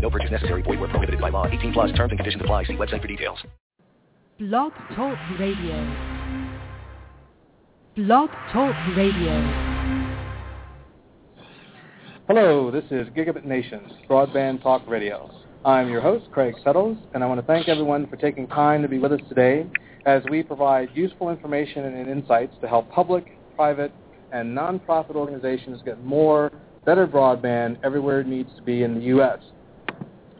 No purchase necessary. Void where prohibited by law. 18 plus terms and conditions apply. See website for details. Blog Talk Radio. Blog Talk Radio. Hello, this is Gigabit Nations, Broadband Talk Radio. I'm your host, Craig Settles, and I want to thank everyone for taking time to be with us today as we provide useful information and insights to help public, private, and nonprofit organizations get more, better broadband everywhere it needs to be in the U.S.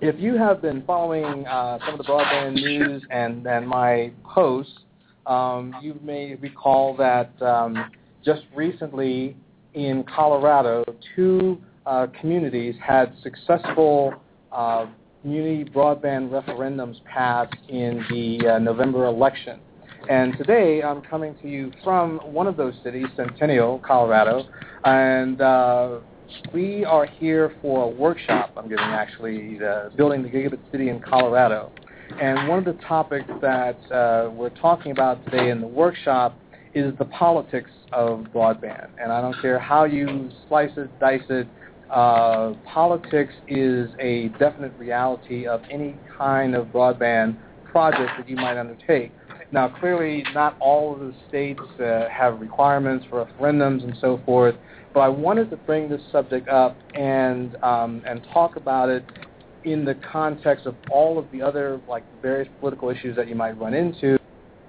If you have been following uh, some of the broadband news and, and my posts, um, you may recall that um, just recently in Colorado, two uh, communities had successful uh, community broadband referendums passed in the uh, November election. And today I'm coming to you from one of those cities, Centennial, Colorado, and uh, we are here for a workshop I'm giving actually, uh, Building the Gigabit City in Colorado. And one of the topics that uh, we're talking about today in the workshop is the politics of broadband. And I don't care how you slice it, dice it, uh, politics is a definite reality of any kind of broadband project that you might undertake. Now, clearly, not all of the states uh, have requirements for referendums and so forth, but I wanted to bring this subject up and um, and talk about it in the context of all of the other like various political issues that you might run into.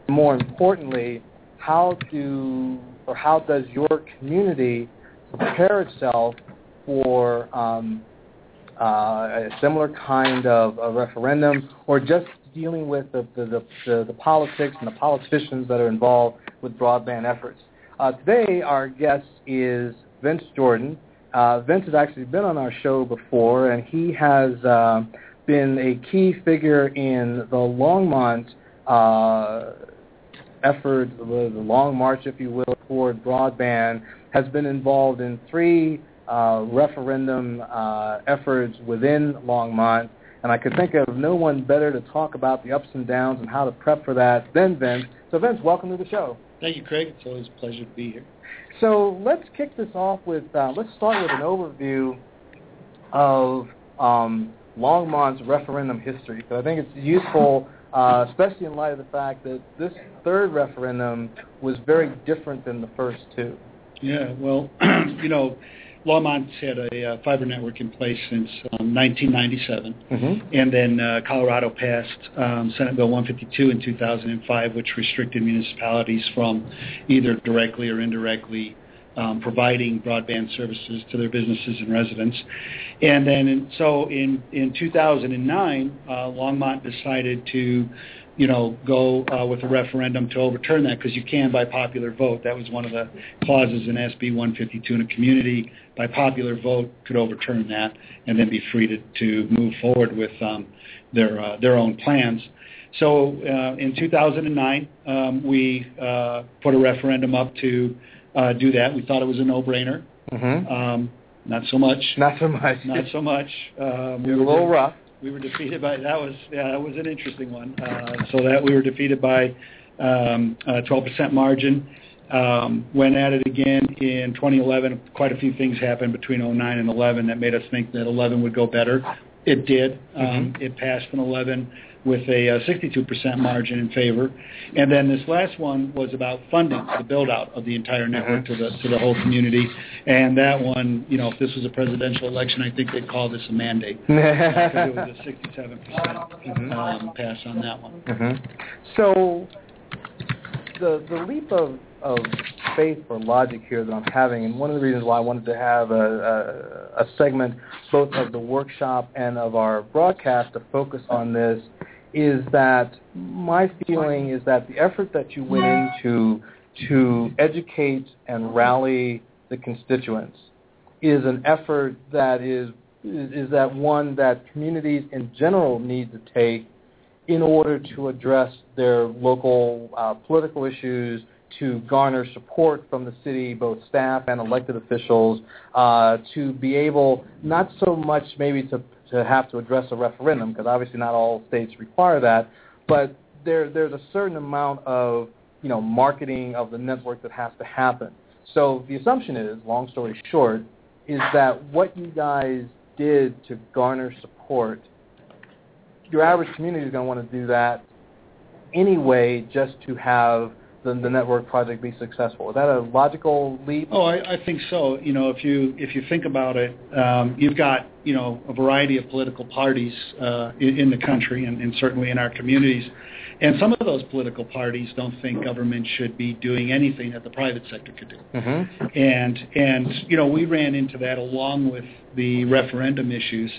More importantly, how do or how does your community prepare itself for um, uh, a similar kind of a referendum, or just dealing with the, the, the, the, politics and the politicians that are involved with broadband efforts. Uh, today, our guest is Vince Jordan. Uh, Vince has actually been on our show before, and he has uh, been a key figure in the Longmont uh, effort, the, long march, if you will, toward broadband, has been involved in three uh, referendum uh, efforts within Longmont. And I could think of no one better to talk about the ups and downs and how to prep for that than Vince. So Vince, welcome to the show. Thank you, Craig. It's always a pleasure to be here. So let's kick this off with, uh, let's start with an overview of um, Longmont's referendum history, because I think it's useful, uh, especially in light of the fact that this third referendum was very different than the first two. Yeah, well, you know, Longmont's had a uh, fiber network in place since um, 1997, mm-hmm. and then uh, Colorado passed um, Senate Bill 152 in 2005, which restricted municipalities from either directly or indirectly um, providing broadband services to their businesses and residents. And then, in, so in in 2009, uh, Longmont decided to you know, go uh, with a referendum to overturn that because you can by popular vote. That was one of the clauses in SB 152 in a community by popular vote could overturn that and then be free to, to move forward with um, their uh, their own plans. So uh, in 2009, um, we uh, put a referendum up to uh, do that. We thought it was a no-brainer. Mm-hmm. Um, not so much. Not so much. Not so much. Um, You're we a little rough we were defeated by that was yeah that was an interesting one. Uh, so that we were defeated by um, a 12% margin. Um, went at it again in 2011. Quite a few things happened between 09 and 11 that made us think that 11 would go better. It did. Um, mm-hmm. It passed in 11 with a uh, 62% margin in favor. And then this last one was about funding the build out of the entire network to the to the whole community. And that one, you know, if this was a presidential election, I think they'd call this a mandate it was a 67% mm-hmm. um, pass on that one. Mm-hmm. So the the leap of of faith or logic here that I'm having, and one of the reasons why I wanted to have a, a, a segment both of the workshop and of our broadcast to focus on this is that my feeling is that the effort that you went into to educate and rally the constituents is an effort that is is that one that communities in general need to take in order to address their local uh, political issues, to garner support from the city, both staff and elected officials, uh, to be able not so much maybe to, to have to address a referendum, because obviously not all states require that, but there, there's a certain amount of you know marketing of the network that has to happen. So the assumption is, long story short, is that what you guys did to garner support, your average community is going to want to do that anyway just to have the, the network project be successful. Is that a logical leap? Oh, I, I think so. You know, if you if you think about it, um, you've got you know a variety of political parties uh, in, in the country and, and certainly in our communities, and some of those political parties don't think government should be doing anything that the private sector could do. Mm-hmm. And and you know we ran into that along with the referendum issues,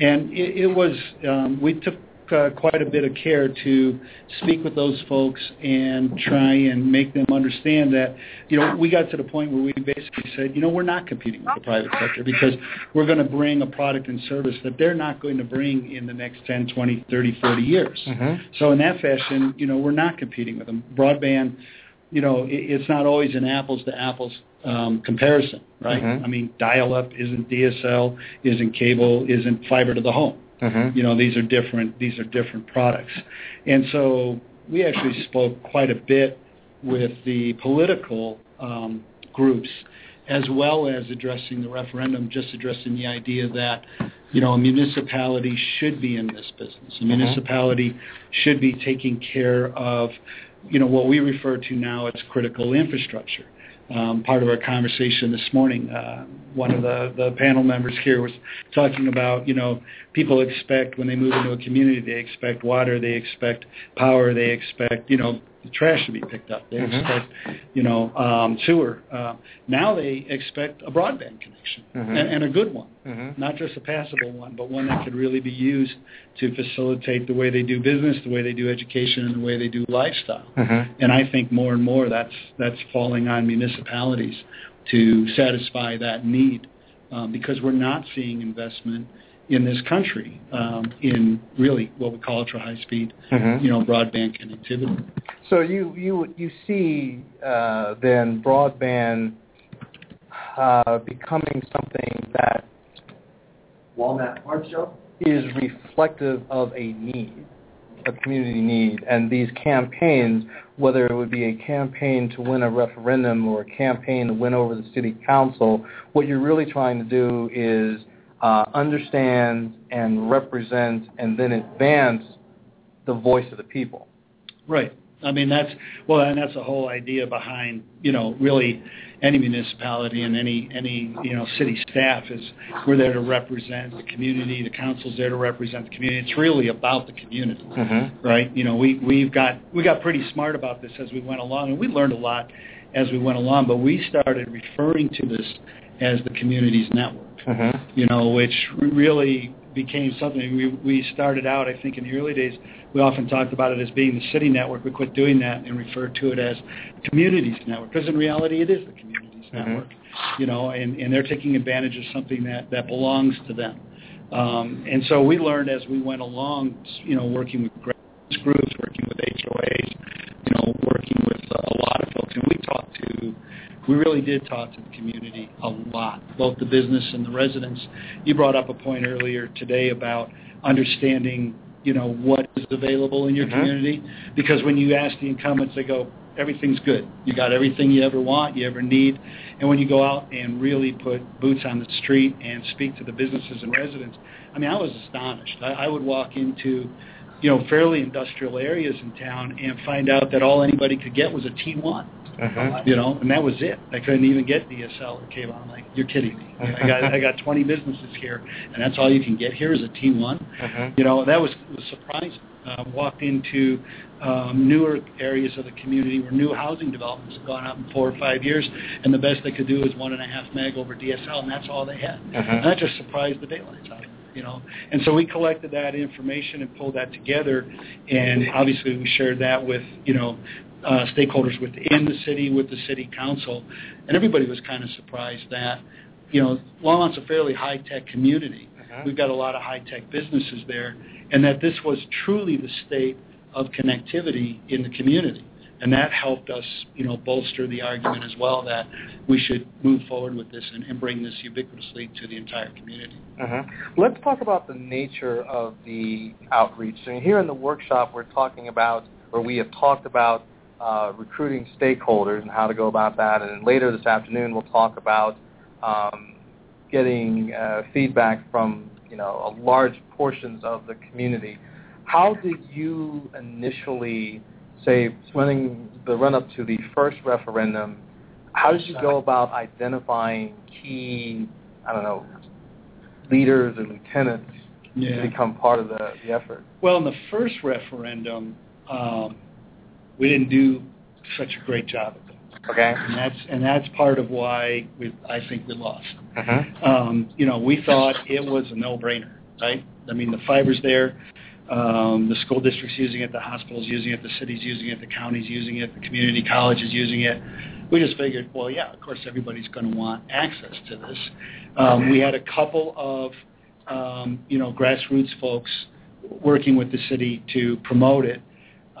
and it, it was um, we took uh, quite a bit of care to speak with those folks and try and make them understand that, you know, we got to the point where we basically said, you know, we're not competing with the private sector because we're going to bring a product and service that they're not going to bring in the next 10, 20, 30, 40 years. Mm-hmm. So in that fashion, you know, we're not competing with them. Broadband, you know, it, it's not always an apples to apples um, comparison, right? Mhm. I mean, dial-up isn't DSL, isn't cable, isn't fiber to the home. Mm-hmm. You know, these are different. These are different products, and so we actually spoke quite a bit with the political um, groups, as well as addressing the referendum. Just addressing the idea that you know a municipality should be in this business. A municipality should be taking care of you know what we refer to now as critical infrastructure. Um, part of our conversation this morning, uh, one of the, the panel members here was talking about, you know, people expect when they move into a community, they expect water, they expect power, they expect, you know, the trash to be picked up. They Mhm. expect, you know, um, sewer. Uh, now they expect a broadband connection Mhm. and, and a good one, Mm-hmm. not just a passable one, but one that could really be used to facilitate the way they do business, the way they do education, and the way they do lifestyle. Mm-hmm. And I think more and more that's that's falling on municipalities to satisfy that need um, because we're not seeing investment in this country um, in really what we call ultra high speed, Mhm. you know, broadband connectivity. So you you you see uh, then broadband uh, becoming something that Walnut Art Show? is reflective of a need, a community need, and these campaigns, whether it would be a campaign to win a referendum or a campaign to win over the city council, what you're really trying to do is uh, understand and represent and then advance the voice of the people. Right. I mean that's well, and that's the whole idea behind you know really any municipality and any any you know city staff is we're there to represent the community. The council's there to represent the community. It's really about the community. Mm-hmm. right? You know, we we've got we got pretty smart about this as we went along, and we learned a lot as we went along. But we started referring to this as the community's network, which really became something we we started out. I think in the early days, we often talked about it as being the city network. We quit doing that and referred to it as communities network because in reality, it is the communities Mhm. network, you know, and and they're taking advantage of something that that belongs to them. Um, and so we learned as we went along, you know, working with grassroots groups, working with HOAs, you know, working with a lot of folks, and we talked to, we really did talk to the community a lot, both the business and the residents. You brought up a point earlier today about understanding, you know, what is available in your Mhm. community, because when you ask the incumbents, they go, everything's good. You got everything you ever want, you ever need. And when you go out and really put boots on the street and speak to the businesses and residents, I mean, I was astonished. I, I would walk into, you know, fairly industrial areas in town and find out that all anybody could get was a T1, Mm-hmm. you know, and that was it. I couldn't even get DSL or cable. I'm like, you're kidding me. I got I got 20 businesses here, and that's all you can get here is a T1. Mm-hmm. You know, that was, was surprising. Uh, walked into um, newer areas of the community where new housing developments have gone up in four or five years, and the best they could do is one and a half meg over DSL, and that's all they had. Mhm. And that just surprised the daylights out of them, you know. And so we collected that information and pulled that together, and obviously we shared that with, you know, uh, stakeholders within the city, with the city council, and everybody was kind of surprised that, you know, Longmont's a fairly high-tech community, Uh-huh. We've got a lot of high-tech businesses there, and that this was truly the state of connectivity in the community. And that helped us, you know, bolster the argument as well that we should move forward with this and, and bring this ubiquitously to the entire community. Uh-huh. Let's talk about the nature of the outreach. So here in the workshop, we're talking about, or we have talked about uh, recruiting stakeholders and how to go about that. And then later this afternoon, we'll talk about um, getting uh, feedback from you know large portions of the community. How did you initially say running the run up to the first referendum? How did you go about identifying key I don't know leaders or lieutenants yeah. to become part of the, the effort? Well, in the first referendum, um, we didn't do such a great job of it. Okay. And that's and that's part of why we I think we lost. Uh-huh. Um, you know, we thought it was a no-brainer, right? I mean, the fiber's there. Um, the school district's using it, the hospital's using it, the city's using it, the county's using it, the community college is using it. We just figured, well, yeah, of course everybody's going to want access to this. Um, we had a couple of, um, you know, grassroots folks working with the city to promote it.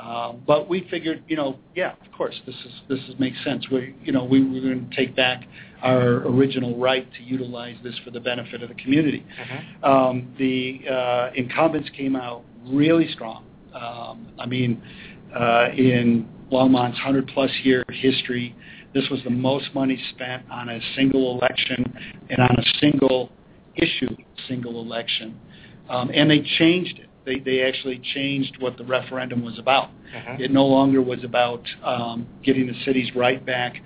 Um, but we figured, you know, yeah, of course, this is this is, makes sense. We, you know, we were going to take back our original right to utilize this for the benefit of the community. Uh-huh. Um, the uh, incumbents came out really strong. Um, I mean, uh, in Longmont's 100 plus year history, this was the most money spent on a single election and on a single issue, single election. Um, and they changed it they, they actually changed what the referendum was about. Uh-huh. It no longer was about um, getting the city's right back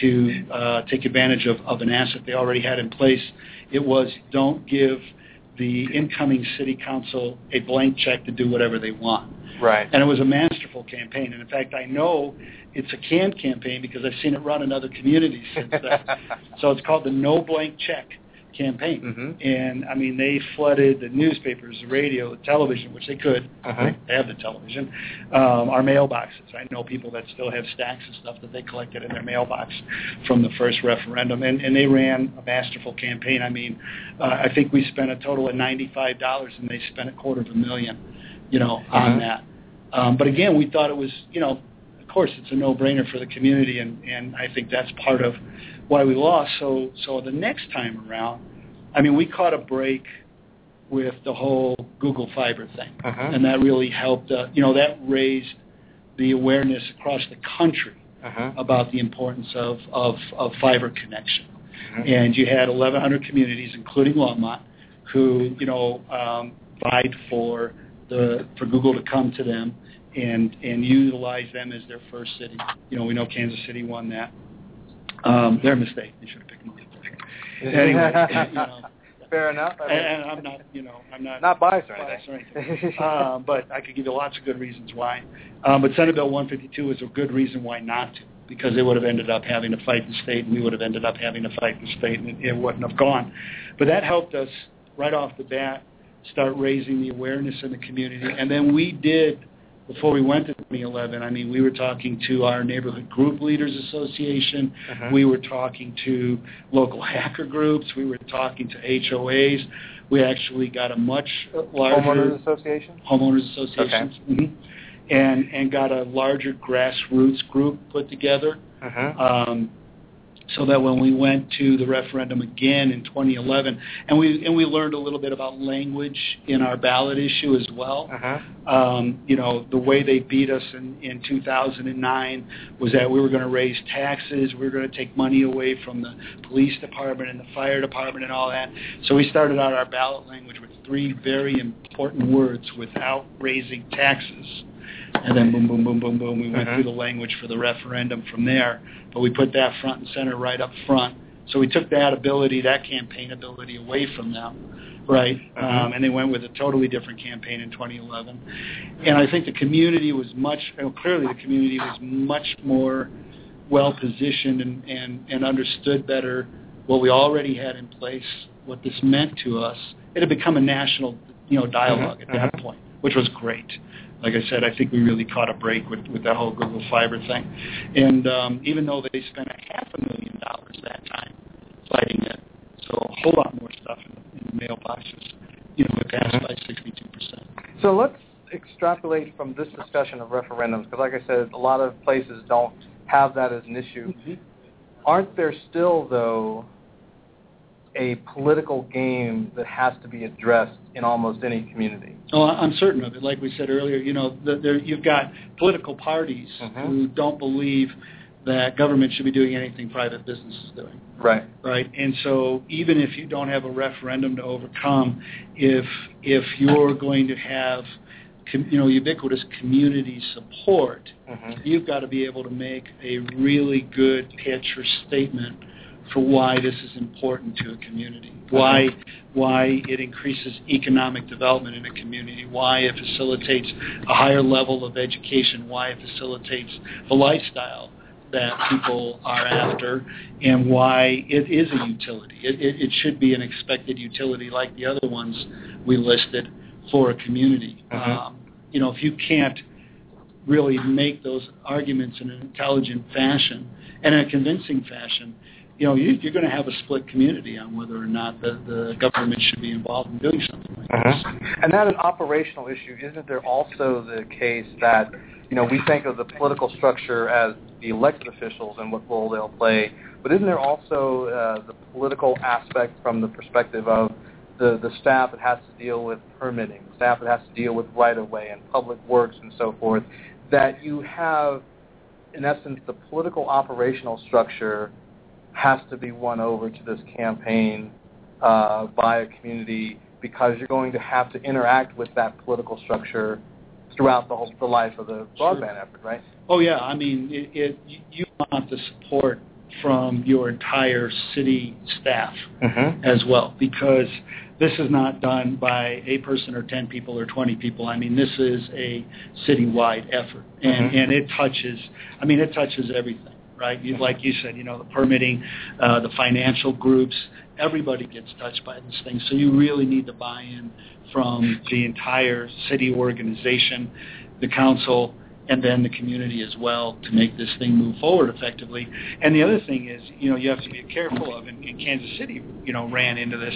to uh, take advantage of, of an asset they already had in place. It was don't give the incoming city council a blank check to do whatever they want. Right. And it was a masterful campaign. And in fact, I know it's a canned campaign because I've seen it run in other communities since then. so it's called the No Blank Check campaign. Mm-hmm. And I mean, they flooded the newspapers, the radio, the television, which they could. Uh-huh. They have the television. Um, our mailboxes. I know people that still have stacks of stuff that they collected in their mailbox from the first referendum, and, and they ran a masterful campaign. I mean, uh, I think we spent a total of ninety-five dollars, and they spent a quarter of a million, you know, on uh-huh. that. Um, but again, we thought it was, you know, of course, it's a no-brainer for the community, and, and I think that's part of why we lost. So so the next time around, I mean, we caught a break with the whole Google Fiber thing, uh-huh. and that really helped. Uh, you know, that raised the awareness across the country uh-huh. about the importance of of, of fiber connection. Uh-huh. And you had 1,100 communities, including Longmont, who you know um, vied for the for Google to come to them and and utilize them as their first city. You know, we know Kansas City won that. Um, their mistake. They should have picked Montgomery. anyway, you know. Fair enough. I mean, and, I'm not, you know, I'm not not biased or biased or anything. um, but I could give you lots of good reasons why. Um, but Senate Bill 152 is a good reason why not to, because they would have ended up having to fight the state, and we would have ended up having to fight the state, and it, it wouldn't have gone. But that helped us right off the bat start raising the awareness in the community, and then we did before we went to 2011, I mean, we were talking to our neighborhood group leaders association. Uh-huh. We were talking to local hacker groups. We were talking to HOAs. We actually got a much larger homeowners association. Homeowners associations, okay. mm-hmm. and and got a larger grassroots group put together. Uh-huh. Um, so that when we went to the referendum again in 2011, and we and we learned a little bit about language in our ballot issue as well. Uh-huh. Um, you know, the way they beat us in, in 2009 was that we were going to raise taxes, we were going to take money away from the police department and the fire department and all that. So we started out our ballot language with three very important words: without raising taxes and then boom, boom, boom, boom, boom. We went Uh-huh. through the language for the referendum from there, but we put that front and center right up front. So we took that ability, that campaign ability away from them, right? Uh-huh. Um, and they went with a totally different campaign in 2011. And I think the community was much, well, clearly the community was much more well positioned and, and, and understood better what we already had in place, what this meant to us. It had become a national, you know, dialog Mhm, at that mhm. point, which was great like I said, I think we really caught a break with, with that whole Google Fiber thing. And um, even though they spent a half a million dollars that time fighting it, so a whole lot more stuff in, in the mailboxes, you know, it passed by 62%. So let's extrapolate from this discussion of referendums, because like I said, a lot of places don't have that as an issue. Mm-hmm. Aren't there still, though, a political game that has to be addressed in almost any community? Oh, I'm certain of it. Like we said earlier, you know, the, there, you've got political parties Mhm. who don't believe that government should be doing anything private business is doing. Right. right? And so even if you don't have a referendum to overcome, if if you're going to have com, you know ubiquitous community support, Mhm. you've got to be able to make a really good pitch or statement for why this is important to a community, why why it increases economic development in a community, why it facilitates a higher level of education, why it facilitates the lifestyle that people are after and why it is a utility. It, it, it should be an expected utility like the other ones we listed for a community. Mhm. Um, you know, if you can't really make those arguments in an intelligent fashion and in a convincing fashion, you know, you, you're going to have a split community on whether or not the, the government should be involved in doing something like this. Mhm. And that an operational issue. Isn't there also the case that, you know, we think of the political structure as the elected officials and what role they'll play, but isn't there also uh, the political aspect from the perspective of the, the staff that has to deal with permitting, staff that has to deal with right-of-way and public works and so forth, that you have, in essence, the political operational structure has to be won over to this campaign uh, by a community because you're going to have to interact with that political structure throughout the whole the life of the broadband effort, right? Oh yeah, I mean, it, it you want the support from your entire city staff Mm-hmm. as well because this is not done by a person or 10 people or 20 people. I mean, this is a citywide effort and Mhm. and it touches I mean, it touches everything, right? You, like you said, you know, the permitting, uh, the financial groups, everybody gets touched by this thing. So you really need the buy-in from the entire city organization, the council, and then the community as well to make this thing move forward effectively. And the other thing is, you know, you have to be careful of, and, and Kansas City, you know, ran into this.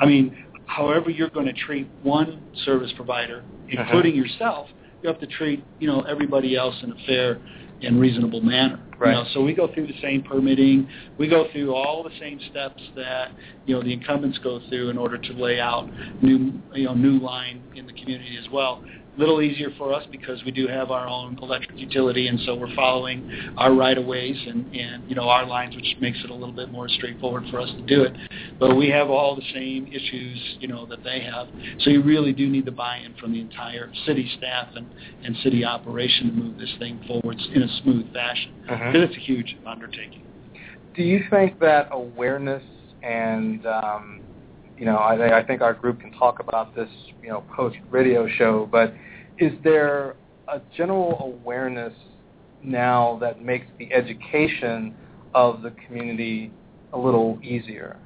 I mean, however you're going to treat one service provider, including yourself, you have to treat, you know, everybody else in a fair and reasonable manner. Right. You know, so we go through the same permitting. We go through all the same steps that you know the incumbents go through in order to lay out new you know new line in the community as well. Little easier for us because we do have our own electric utility, and so we're following our right of ways and and you know our lines, which makes it a little bit more straightforward for us to do it. But we have all the same issues you know that they have. So you really do need the buy-in from the entire city staff and and city operation to move this thing forward in a smooth fashion. Because it's a huge undertaking. Do you think that awareness and um, you know, I, I think our group can talk about this, you know, post radio show, but is there a general awareness now that makes the education of the community a little easier?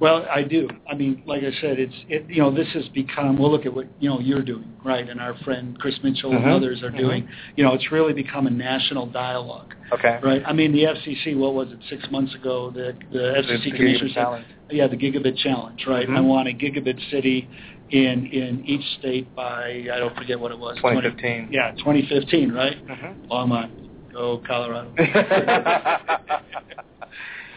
Well, I do. I mean, like I said, it's it, you know this has become. Well, look at what you know you're doing, right? And our friend Chris Mitchell and Mhm. others are Mhm. doing. You know, it's really become a national dialogue, Okay. right? I mean, the FCC. What was it? Six months ago, the the FCC the commissioner Gigabit said, Challenge. yeah, the gigabit challenge, right? Mhm. I want a gigabit city in in each state by I don't forget what it was. 2015. 20, yeah, 2015, right? Mhm. Long on. Go Colorado.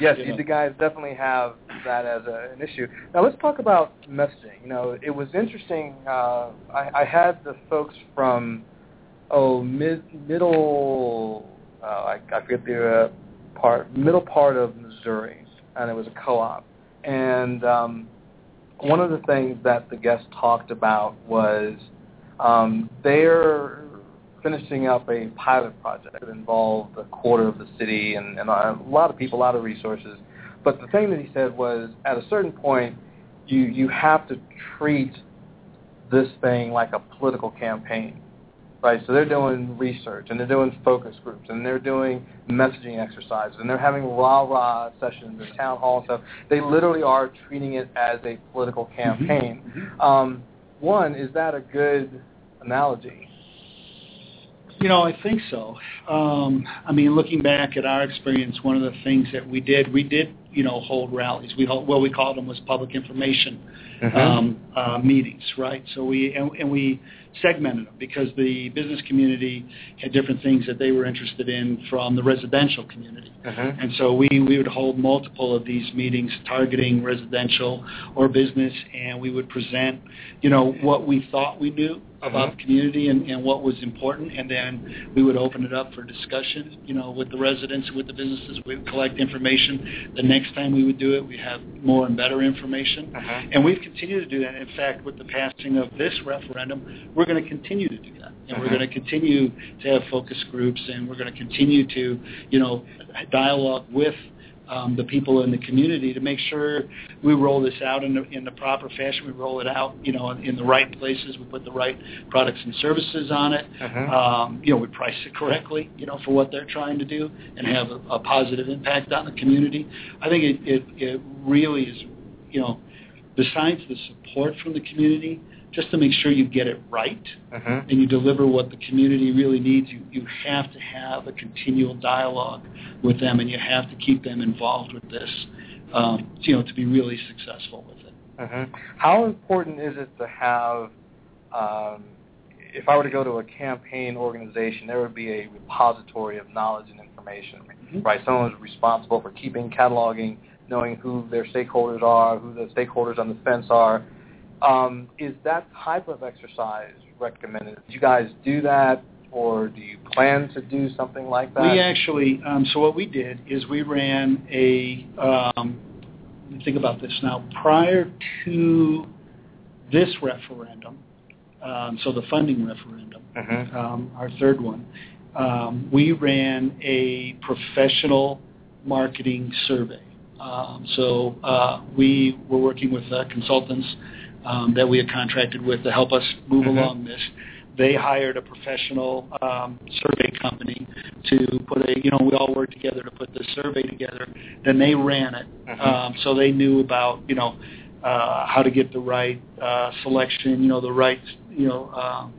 yes, You know. the guys definitely have that as a, an issue. Now let's talk about messaging. You know, it was interesting. Uh, I, I had the folks from oh mid middle. Uh, I, I forget the uh, part middle part of Missouri, and it was a co-op. And um, one of the things that the guest talked about was um, they're finishing up a pilot project that involved a quarter of the city and, and a lot of people, a lot of resources. But the thing that he said was, at a certain point, you you have to treat this thing like a political campaign, right? So they're doing research and they're doing focus groups and they're doing messaging exercises and they're having rah rah sessions and town hall and stuff. They literally are treating it as a political campaign. Um, one, is that a good analogy? You know, I think so. Um, I mean, looking back at our experience, one of the things that we did, we did you know, hold rallies. We hold, what we called them was public information Mhm. um, uh, meetings, right? So we and, and we segmented them because the business community had different things that they were interested in from the residential community. Mhm. And so we, we would hold multiple of these meetings targeting residential or business, and we would present, you know, what we thought we knew about Mhm. the community and, and what was important, and then we would open it up for discussion, you know, with the residents, with the businesses. We would collect information. The next time we would do it, we have more and better information. Mhm. And we've continued to do that. In fact, with the passing of this referendum, we're going to continue to do that. And we're Mhm. going to continue to have focus groups, and we're going to continue to, you know, dialogue with um, the people in the community to make sure we roll this out in the, in the proper fashion. We roll it out, you know, in the right places. We put the right products and services on it. Mhm. Um, you know, we price it correctly, you know, for what they're trying to do and have a, a positive impact on the community. I think it, it, it really is, you know, besides the support from the community, just to make sure you get it right Mhm. and you deliver what the community really needs, you, you have to have a continual dialogue with them and you have to keep them involved with this, um, you know, to be really successful with it. Mhm. How important is it to have, um, if I were to go to a campaign organization, there would be a repository of knowledge and information, Mhm. right? Someone who's responsible for keeping, cataloging, knowing who their stakeholders are, who the stakeholders on the fence are. Um, is that type of exercise recommended? Do you guys do that, or do you plan to do something like that? We actually, um, so what we did is we ran a, um, let me think about this now, prior to this referendum, um, so the funding referendum, Mhm. um, our third one, um, we ran a professional marketing survey. Um, so uh, we were working with uh, consultants um, that we had contracted with to help us move Mhm. along this. They hired a professional um, survey company to put a, you know, we all worked together to put this survey together. Then they ran it, Mhm. um, so they knew about, you know, uh, how to get the right uh, selection, you know, the right, you know, um,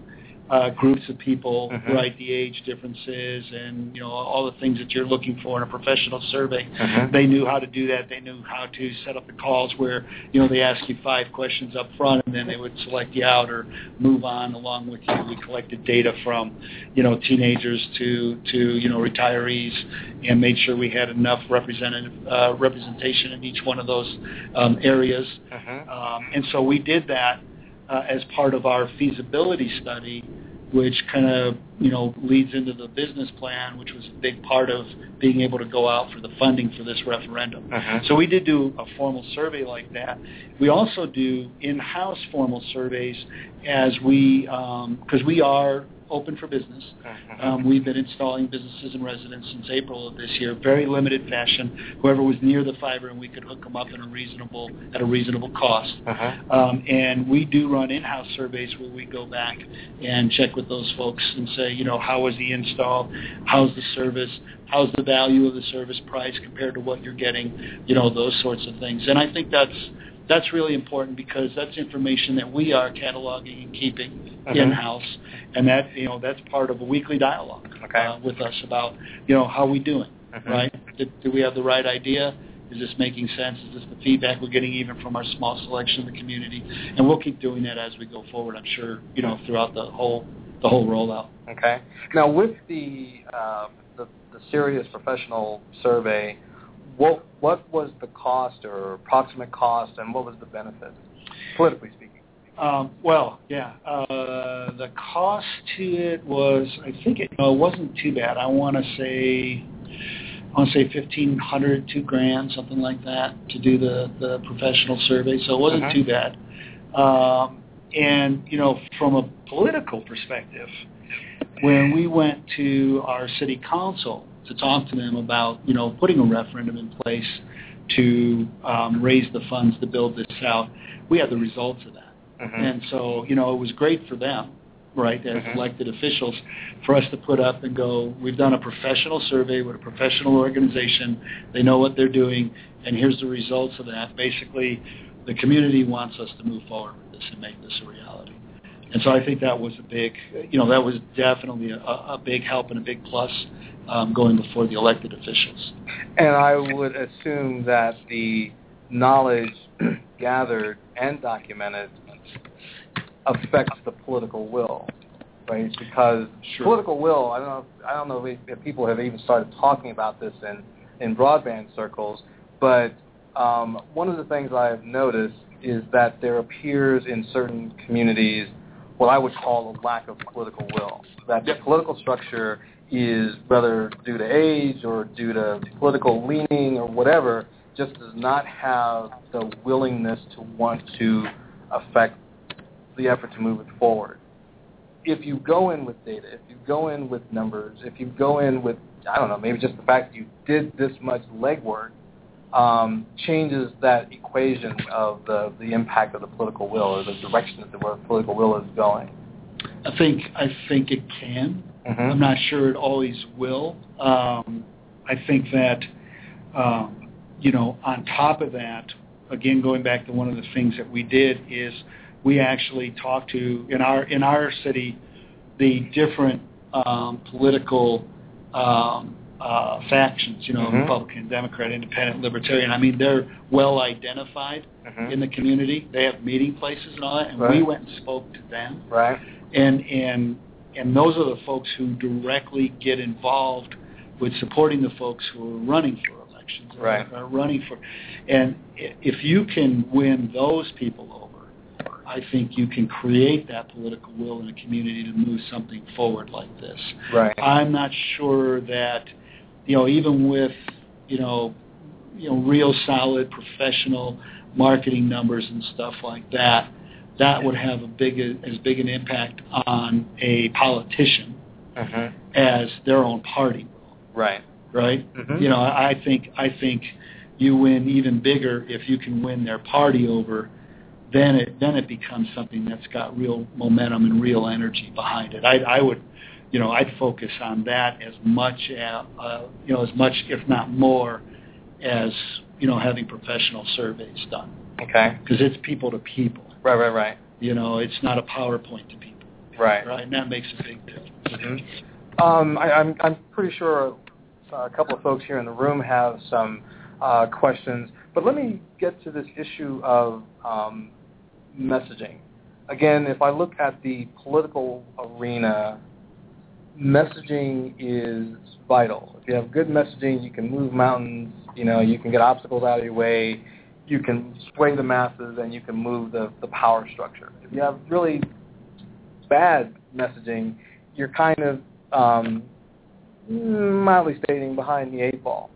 groups of people, Mhm. right, the age differences, and you know, all the things that you're looking for in a professional survey. Mhm. They knew how to do that. They knew how to set up the calls where you know they ask you five questions up front, and then they would select you out or move on along with you. We collected data from you know teenagers to to you know retirees, and made sure we had enough representative uh, representation in each one of those um, areas. Mhm. Um, and so we did that uh, as part of our feasibility study, which kind of you know leads into the business plan, which was a big part of being able to go out for the funding for this referendum. Mhm. So we did do a formal survey like that. We also do in-house formal surveys as we because we are open for business. Mhm. Um, we've been installing businesses and residents since April of this year, very limited fashion. Whoever was near the fiber, and we could hook them up in a reasonable at a reasonable cost. Mhm. Um, and we do run in-house surveys where we go back and check with those folks and say, you know, how was the install? How's the service? How's the value of the service price compared to what you're getting? You know, those sorts of things. And I think that's that's really important because that's information that we are cataloging and keeping Mhm. in-house, and that you know that's part of a weekly dialogue Okay. uh, with us about you know how we doing, Mhm. right? Did, do we have the right idea? Is this making sense? Is this the feedback we're getting even from our small selection of the community? And we'll keep doing that as we go forward. I'm sure you know throughout the whole the whole rollout. Okay. Now, with the uh, the, the serious professional survey, what what was the cost or approximate cost, and what was the benefit, politically speaking? Um, well, yeah. Uh, the cost to it was, I think it uh, wasn't too bad. I want to say, I want to say fifteen hundred, two grand, something like that, to do the the professional survey. So it wasn't Mhm. too bad. Um, and you know, from a political perspective, when we went to our city council to talk to them about you know putting a referendum in place to um, raise the funds to build this out, we had the results of that. Mhm. And so, you know, it was great for them, right, as Mhm. elected officials, for us to put up and go, we've done a professional survey with a professional organization. They know what they're doing, and here's the results of that. Basically, the community wants us to move forward with this and make this a reality. And so I think that was a big, you know, that was definitely a, a big help and a big plus um, going before the elected officials. And I would assume that the knowledge gathered and documented affects the political will, right? Because Sure. political will, I don't know, I don't know if, if people have even started talking about this in in broadband circles, but um, one of the things I've noticed is that there appears in certain communities what I would call a lack of political will. That the political structure is, whether due to age or due to political leaning or whatever, just does not have the willingness to want to affect the effort to move it forward. If you go in with data, if you go in with numbers, if you go in with, I don't know, maybe just the fact that you did this much legwork, um, changes that equation of the, the impact of the political will or the direction that the political will is going. I think I think it can. Mm-hmm. I'm not sure it always will. Um, I think that um, you know, on top of that, again, going back to one of the things that we did is we actually talked to in our in our city the different um, political um, uh, factions. You know, Mhm. Republican, Democrat, Independent, Libertarian. I mean, they're well identified Mhm. in the community. They have meeting places and all that, and we went and spoke to them Right? and and and those are the folks who directly get involved with supporting the folks who are running for elections, Right. Are running for, and if you can win those people over, I think you can create that political will in a community to move something forward like this. Right. I'm not sure that, you know, even with, you know, you know, real solid professional marketing numbers and stuff like that, that would have a big as big an impact on a politician hmm as their own party will, Right. right? Mhm. You know, I I think I think you win even bigger if you can win their party over. Then it then it becomes something that's got real momentum and real energy behind it. I, I would, you know, I'd focus on that as much as uh, you know as much if not more as you know having professional surveys done Okay. because it's people to people. Right, right, right. You know, it's not a PowerPoint to people, Right. right? And that makes a big difference. hmm Um, I, I'm, I'm pretty sure uh, a couple of folks here in the room have some uh, questions, but let me get to this issue of um, messaging. Again, if I look at the political arena, messaging is vital. If you have good messaging, you can move mountains. You know, you can get obstacles out of your way. You can sway the masses, and you can move the, the power structure. If you have really bad messaging, you're kind of um, mildly stating behind the eight ball.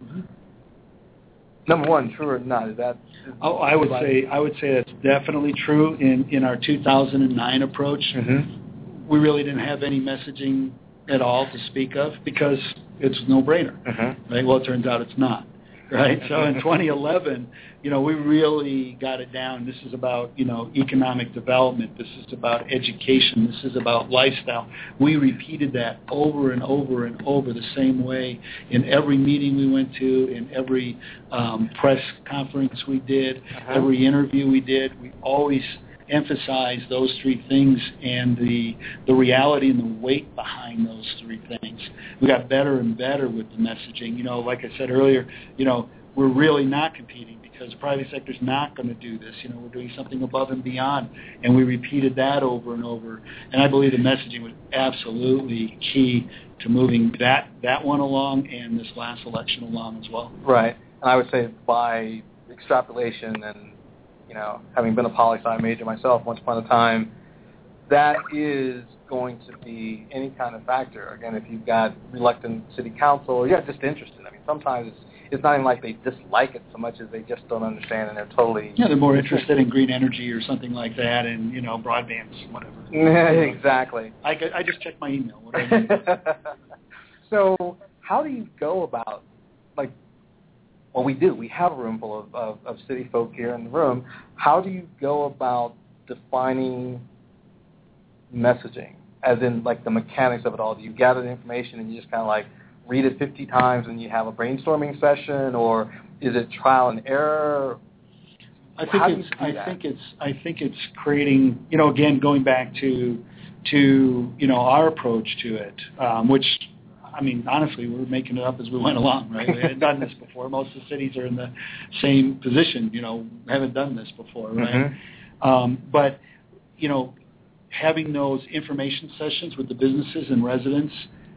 Number one, true or not? Is that? Oh, I would say I would say that's definitely true. In in our 2009 approach, Mm-hmm. we really didn't have any messaging at all to speak of because it's no brainer, Mm-hmm. right? Well, it turns out it's not, right? So in 2011, you know, we really got it down. This is about you know economic development. This is about education. This is about lifestyle. We repeated that over and over and over the same way in every meeting we went to, in every um, press conference we did, Uh-huh. every interview we did. We always emphasize those three things and the the reality and the weight behind those three things. We got better and better with the messaging. You know, like I said earlier, you know, we're really not competing because the private sector's not going to do this. You know, we're doing something above and beyond, and we repeated that over and over. And I believe the messaging was absolutely key to moving that that one along and this last election along as well. Right. And I would say by extrapolation and, you know, having been a poli-sci major myself once upon a time, that is going to be any kind of factor. Again, if you've got reluctant city council or you're just interested. I mean, sometimes it's, it's not even like they dislike it so much as they just don't understand and they're totally... Yeah, they're more interested in green energy or something like that, and you know, broadbands, whatever. Yeah, exactly. I, I just checked my email. What I need? so how do you go about like well we do. We have a room full of, of, of city folk here in the room. How do you go about defining messaging? As in like the mechanics of it all. Do you gather the information and you just kind of like read it 50 times and you have a brainstorming session or is it trial and error? I think How it's I that? think it's I think it's creating you know again going back to to you know our approach to it, um, which I mean honestly we were making it up as we went along, right? We hadn't done this before. Most of the cities are in the same position, you know, haven't done this before, right? Mhm. Um, but you know, having those information sessions with the businesses and residents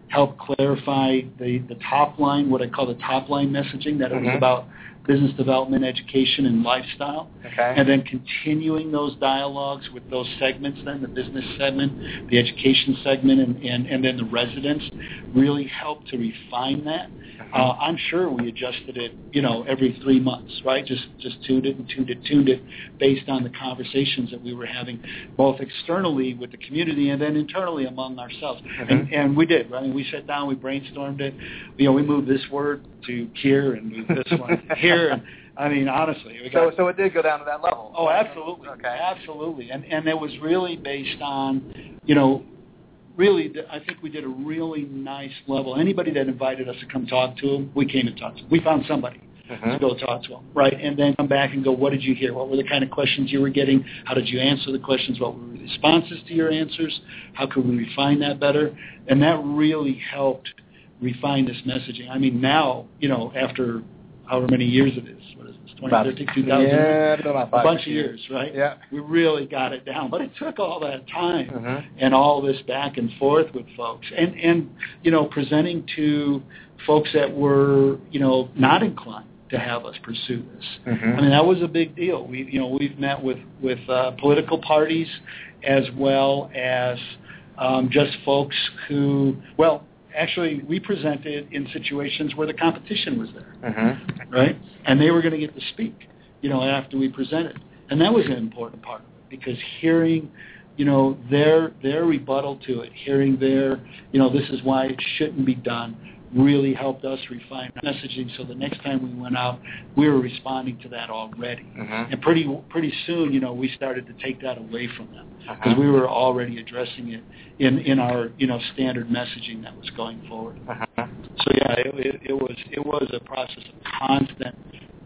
help clarify the the top line, what I call the top line messaging, that it was Mhm. about business development, education, and lifestyle. Okay. and then continuing those dialogues with those segments then the business segment the education segment and, and, and then the residents really helped to refine that. Uh, i'm sure we adjusted it you know every three months right? Just just tuned it and tuned it tuned it based on the conversations that we were having both externally with the community and then internally among ourselves. And, and we did right? I mean, we sat down we brainstormed it. You know we moved this word to here and moved this one here and I mean, honestly, we So, got so it did go down to that level. Oh, absolutely. Okay. Absolutely. And and it was really based on, you know, really I think we did a really nice level. Anybody that invited us to come talk to them, we came and talked to them. We found somebody Mhm. to go talk to them, right? And then come back and go, what did you hear? What were the kind of questions you were getting? How did you answer the questions? What were the responses to your answers? How could we refine that better? And that really helped refine this messaging. I mean, now, you know, after however many years it is, what is this, 2013, 2000? Yeah, about a bunch of years, right? Yeah. We really got it down, but it took all that time Mhm. and all this back and forth with folks, and and you know presenting to folks that were you know not inclined to have us pursue this. Mhm. I mean that was a big deal. We you know we've met with with uh, political parties as well as um, just folks who well actually we presented in situations where the competition was there Mhm. right? And they were going to get to speak, you know, after we presented, and that was an important part of it because hearing, you know, their their rebuttal to it, hearing their, you know, this is why it shouldn't be done, really helped us refine our messaging. So the next time we went out, we were responding to that already, Mhm. and pretty pretty soon, you know, we started to take that away from them because Uh-huh. we were already addressing it in in our you know standard messaging that was going forward. Uh-huh. So yeah, it, it, it was it was a process of constant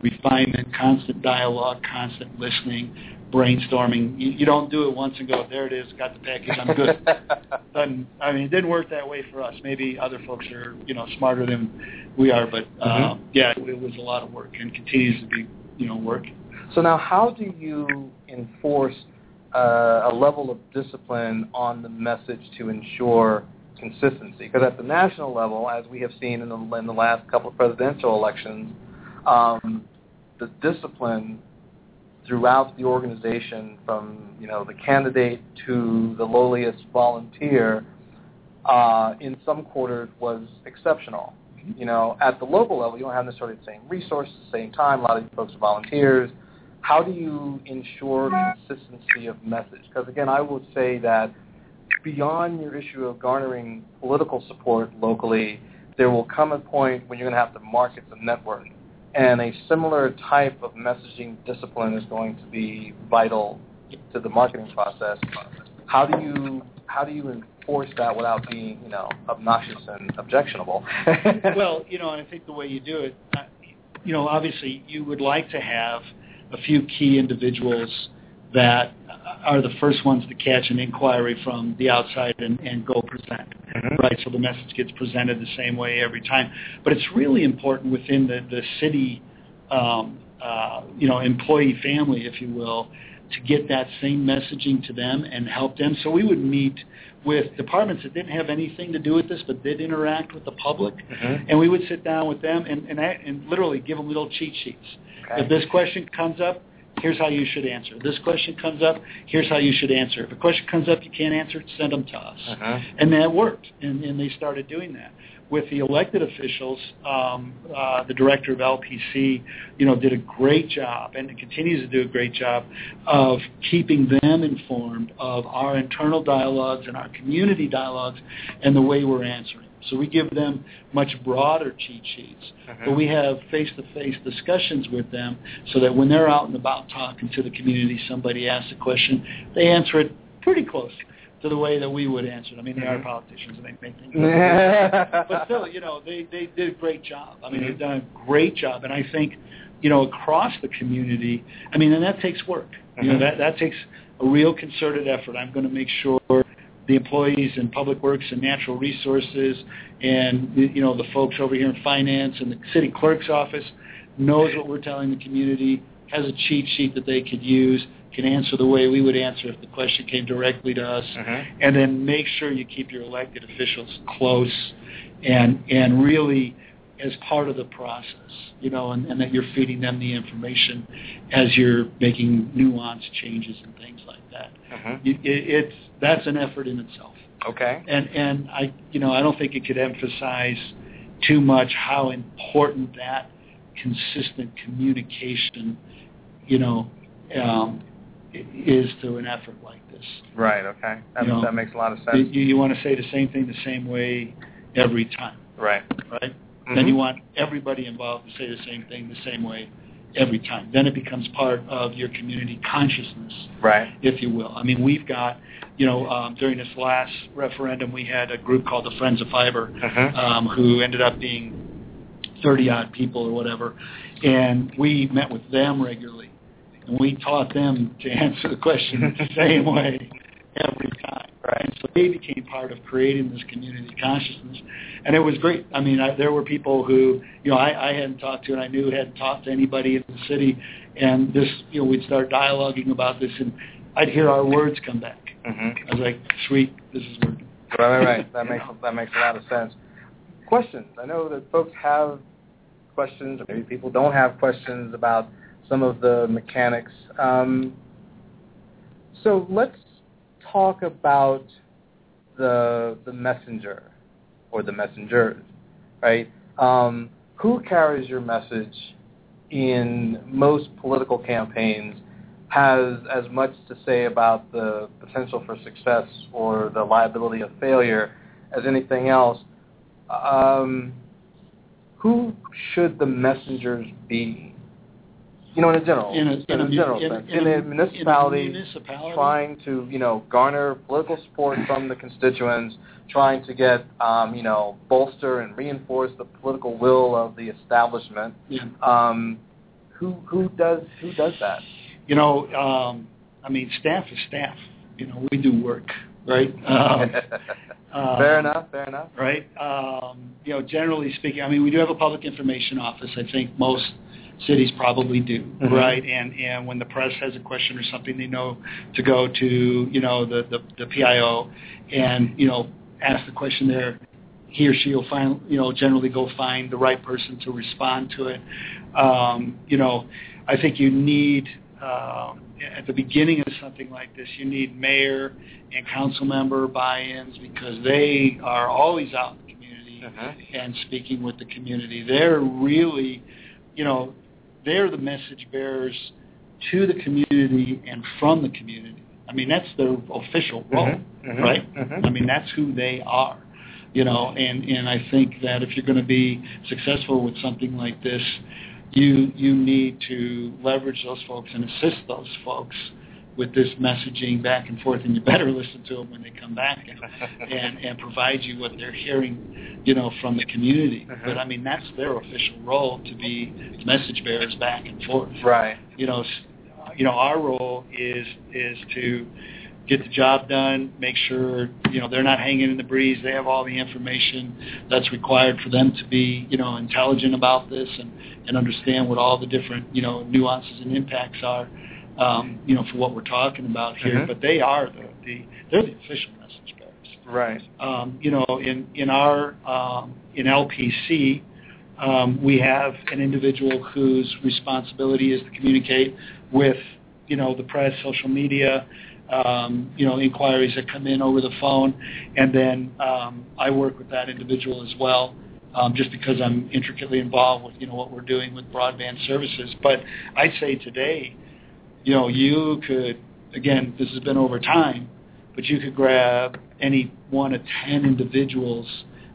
refinement, constant dialogue, constant listening, brainstorming. You, you don't do it once and go, there it is, got the package, I'm good. Doesn't, I mean, it didn't work that way for us. Maybe other folks are you know smarter than we are, but uh, Mhm. yeah, it, it was a lot of work and continues to be you know work. So now, how do you enforce uh, a level of discipline on the message to ensure consistency? Because at the national level, as we have seen in the, in the last couple of presidential elections, um, the discipline throughout the organization, from you know the candidate to the lowliest volunteer, uh, in some quarters was exceptional. You know, at the local level, you don't have necessarily the same resources, the same time. A lot of these folks are volunteers. How do you ensure consistency of message? Because again, I would say that beyond your issue of garnering political support locally, there will come a point when you're going to have to market the network. And a similar type of messaging discipline is going to be vital to the marketing process. How do you how do you enforce that without being, you know, obnoxious and objectionable? well, you know, and I think the way you do it, you know, obviously you would like to have a few key individuals that are the first ones to catch an inquiry from the outside and, and go present, Mhm. right? So the message gets presented the same way every time. But it's really important within the, the city, um, uh, you know, employee family, if you will, to get that same messaging to them and help them. So we would meet with departments that didn't have anything to do with this, but did interact with the public, Mhm. and we would sit down with them and, and, and literally give them little cheat sheets. Okay. If this question comes up, here's how you should answer. This question comes up, here's how you should answer. If a question comes up you can't answer send them to us. Uh-huh. And that worked, and, and they started doing that. With the elected officials, um, uh, the director of LPC, you know, did a great job and continues to do a great job of keeping them informed of our internal dialogues and our community dialogues and the way we're answering. So we give them much broader cheat sheets, Mhm. but we have face-to-face discussions with them so that when they're out and about talking to the community, somebody asks a question, they answer it pretty close to the way that we would answer it. I mean, they are Mhm. politicians and they make things but still, you know, they, they did a great job. I mean, Mhm. they've done a great job. And I think you know, across the community. I mean, and that takes work. You know, Mhm. that that takes a real concerted effort. I'm going to make sure the employees in public works and natural resources and you know the folks over here in finance and the city clerk's office knows what we're telling the community has a cheat sheet that they could use can answer the way we would answer if the question came directly to us Mhm. and then make sure you keep your elected officials close and and really as part of the process, you know, and, and that you're feeding them the information as you're making nuanced changes and things like that. Mhm. You- It, it's that's an effort in itself, Okay. and and I you know I don't think it could emphasize too much how important that consistent communication, you know, um, is to an effort like this. Right. Okay. That, You know, that makes a lot of sense. you you want to say the same thing the same way every time, Right. right? Then you want everybody involved to say the same thing the same way every time. Then it becomes part of your community consciousness, Right. if you will. I mean, we've got, you know, um, during this last referendum, we had a group called the Friends of Fiber, Mhm. um, who ended up being 30 odd people or whatever, and we met with them regularly, and we taught them to answer the question the same way every time. Right. And so they became part of creating this community consciousness, and it was great. I mean, I, there were people who, you know, I, I hadn't talked to, and I knew hadn't talked to anybody in the city, and this, you know, we'd start dialoguing about this, and I'd hear our words come back. Mhm. I was like, sweet, this is working. Right, right, right. That makes that makes a lot of sense. Questions. I know that folks have questions, or maybe people don't have questions about some of the mechanics. Um, so let's talk about the the messenger or the messengers, right? Um, who carries your message in most political campaigns has as much to say about the potential for success or the liability of failure as anything else. Um, who should the messengers be? You know, in a general, In a- in a mu- general in- sense, in a- a, a municipality, municipality? trying to you know garner political support from the constituents, trying to get um, you know bolster and reinforce the political will of the establishment. Yeah. Um, who who does who does that? You know, um, I mean, staff is staff. You know, we do work, right? Um, fair enough. Fair enough. right? Um, you know, generally speaking, I mean, we do have a public information office. I think most cities probably do, Mhm. right? And and when the press has a question or something, they know to go to you know the the, the PIO and you know ask the question there. He or she will find you know generally go find the right person to respond to it. Um, you know, I think you need. Um, at the beginning of something like this, you need mayor and council member buy-ins because they are always out in the community Mhm. and speaking with the community. They're really, you know, they're the message bearers to the community and from the community. I mean, that's their official role, Mhm. Mhm. right? Mhm. I mean, that's who they are, you know. And and I think that if you're going to be successful with something like this, you you need to leverage those folks and assist those folks with this messaging back and forth, and you better listen to them when they come back and and, and provide you what they're hearing, you know, from the community. Mhm. But I mean, that's their official role to be message bearers back and forth. Right. You know, you know, our role is is to get the job done, make sure you know they're not hanging in the breeze. They have all the information that's required for them to be you know intelligent about this and and understand what all the different you know nuances and impacts are. Um, you know, for what we're talking about here, Mhm. but they are the, the they're the official message bearers Right. um, you know, in in our um, in LPC, um, we have an individual whose responsibility is to communicate with you know the press, social media, um, you know, inquiries that come in over the phone, and then um, I work with that individual as well. Um, just because I'm intricately involved with you know what we're doing with broadband services, but I'd say today, you know, you could again, this has been over time, but you could grab any one of 10 individuals